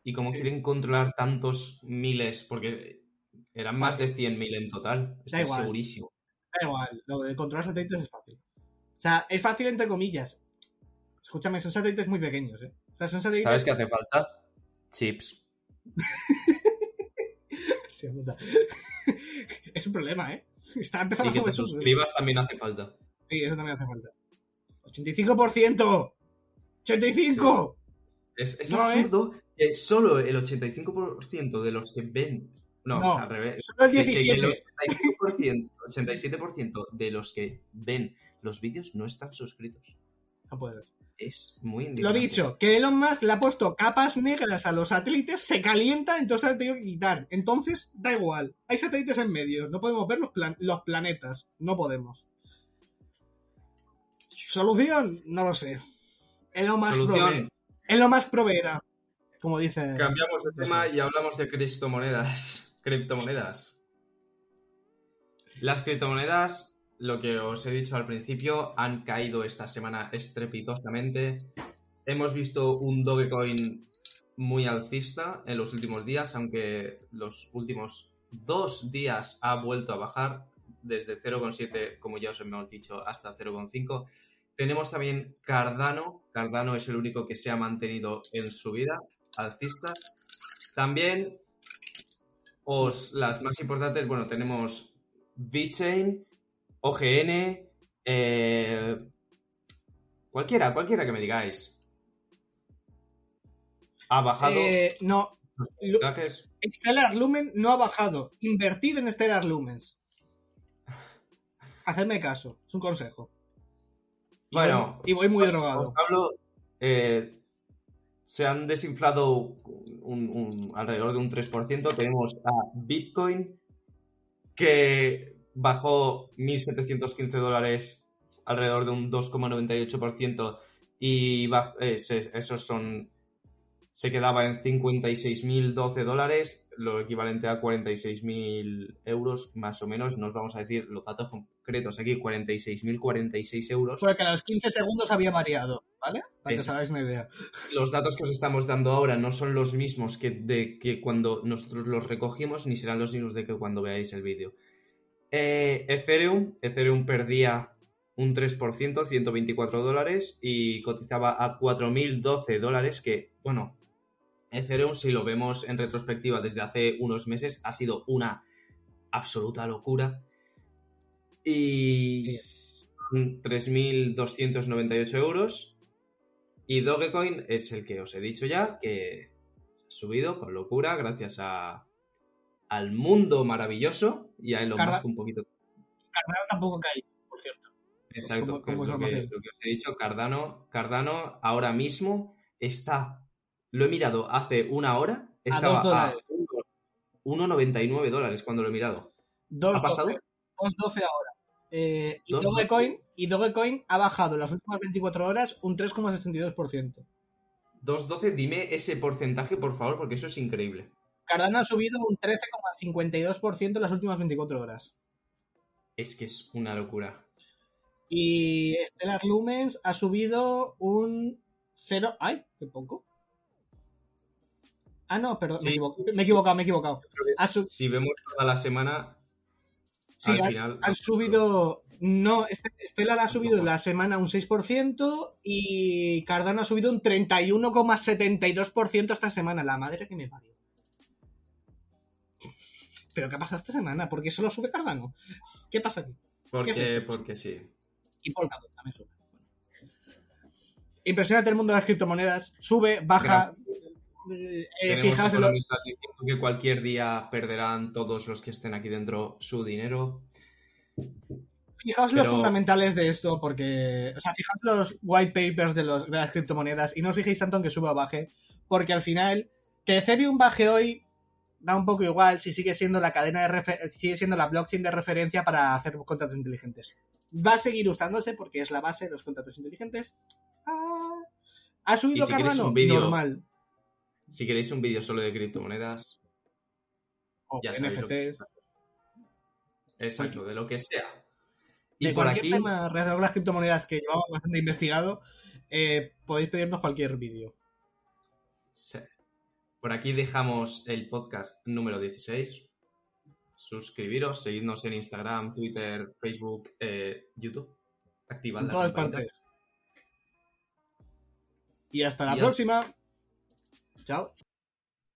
¿Y cómo-. Y quieren controlar tantos miles, porque eran más de 100.000 en total, estoy
igual.
segurísimo.
Da igual, lo de controlar satélites es fácil. O sea, es fácil entre comillas. Escúchame, son satélites muy pequeños, ¿eh? O sea, son satélites...
¿Sabes qué hace falta? Chips.
Puta. es un problema, ¿eh? Está
Y
empezando
que
a
te
problema.
suscribas también hace falta.
Sí, eso también hace falta. ¡85%! ¡85!
Es, es
No, ¿eh?
absurdo que solo el 85% de los que ven. No,
No,
al revés.
Solo el
Que- que el
17.
85%, 87% de los que ven los vídeos no están suscritos.
No puede ser.
Es muy
Lo
indignante.
dicho, que Elon Musk le ha puesto capas negras a los satélites, se calienta, entonces ha tenido que quitar. Entonces, da igual. Hay satélites en medio, no podemos ver los, plan- los planetas. No podemos. ¿Solución? No lo sé. Elon Musk
Solución.
Provee. Elon Musk proveerá. Como dice.
Cambiamos de tema y hablamos de criptomonedas. Criptomonedas. Las criptomonedas, lo que os he dicho al principio, han caído esta semana estrepitosamente. Hemos visto un Dogecoin muy alcista en los últimos días, aunque los últimos dos días ha vuelto a bajar desde 0,7, como ya os hemos dicho, hasta 0,5. Tenemos también Cardano. Cardano es el único que se ha mantenido en su vida alcista. También os, las más importantes, bueno, tenemos VeChain, OGN, eh, cualquiera, cualquiera que me digáis. Ha bajado
Eh, no. Stellar Lumen no ha bajado. Invertid en Stellar Lumens. Hacedme caso. Es un consejo.
Bueno,
y voy muy
os-
drogado.
os hablo, eh, se han desinflado un- un- alrededor de un 3%. Tenemos a Bitcoin que bajó 1.715 dólares, alrededor de un 2,98% y baj- eh, se- esos son se quedaba en 56.012 dólares, lo equivalente a 46.000 euros más o menos. Nos vamos a decir los datos concretos aquí, 46.046 euros.
Porque a los 15 segundos había variado, ¿vale? Para que os hagáis una idea.
los datos que os estamos dando ahora no son los mismos que de que cuando nosotros los recogimos, ni serán los mismos de que cuando veáis el vídeo. Eh, Ethereum, Ethereum perdía un 3%, 124 dólares, y cotizaba a 4.012 dólares, que, bueno, Ethereum, si lo vemos en retrospectiva desde hace unos meses, ha sido una absoluta locura. Y son 3.298 euros. Y Dogecoin es el que os he dicho ya, que ha subido con locura gracias a, al mundo maravilloso y a Elon Musk un poquito.
Cardano tampoco cae, por cierto.
Exacto, es lo, que, lo que os he dicho, Cardano, Cardano ahora mismo está, lo he mirado hace una hora, estaba a,
dólares.
1,99 dólares cuando lo he mirado.
Dos
¿Ha pasado?
2.12 ahora. Eh, y, Dogecoin, y Dogecoin ha bajado en las últimas 24 horas un 3,62%.
2,12, dime ese porcentaje, por favor, porque eso es increíble.
Cardano ha subido un 13,52% en las últimas 24 horas.
Es que es una locura.
Y Stellar Lumens ha subido un 0. ¡Ay! ¡Qué poco! Ah, no, perdón, me,
Sí.
equivoco- me he equivocado, me he equivocado.
Si vemos toda la semana,
Sí,
al
han,
final.
han subido. No, este- Stellar ha subido la semana un 6% y Cardano ha subido un 31,72% esta semana. La madre que me parió. ¿Pero qué ha pasado esta semana? ¿Por qué solo sube Cardano? ¿Qué pasa aquí?
Porque, porque sí.
Y Polkadot también sube. Impresionante el mundo de las criptomonedas. Sube, baja. Eh, fijaos lo-
diciendo que cualquier día perderán todos los que estén aquí dentro su dinero.
Fijaos los fundamentales de esto, porque. O sea, fijaos los white papers de, los, de las criptomonedas y no os fijéis tanto en que suba o baje, porque al final, que Ethereum baje hoy da un poco igual si sigue siendo la cadena de refer- sigue siendo la blockchain de referencia para hacer contratos inteligentes. Va a seguir usándose porque es la base de los contratos inteligentes. Ah, ¿Ha subido
si
Cardano? Normal.
Si queréis un vídeo solo de criptomonedas,
O
ya
NFTs.
Exacto, de lo que sea. Y
de
por
cualquier
aquí,
tema relacionado con las criptomonedas que llevamos bastante investigado, eh, podéis pedirnos cualquier vídeo.
sí. por aquí dejamos el podcast número 16. Suscribiros, seguidnos en Instagram, Twitter, Facebook, eh, YouTube. Activad
En
la
todas partes. Y hasta la
Y-
próxima. Chao.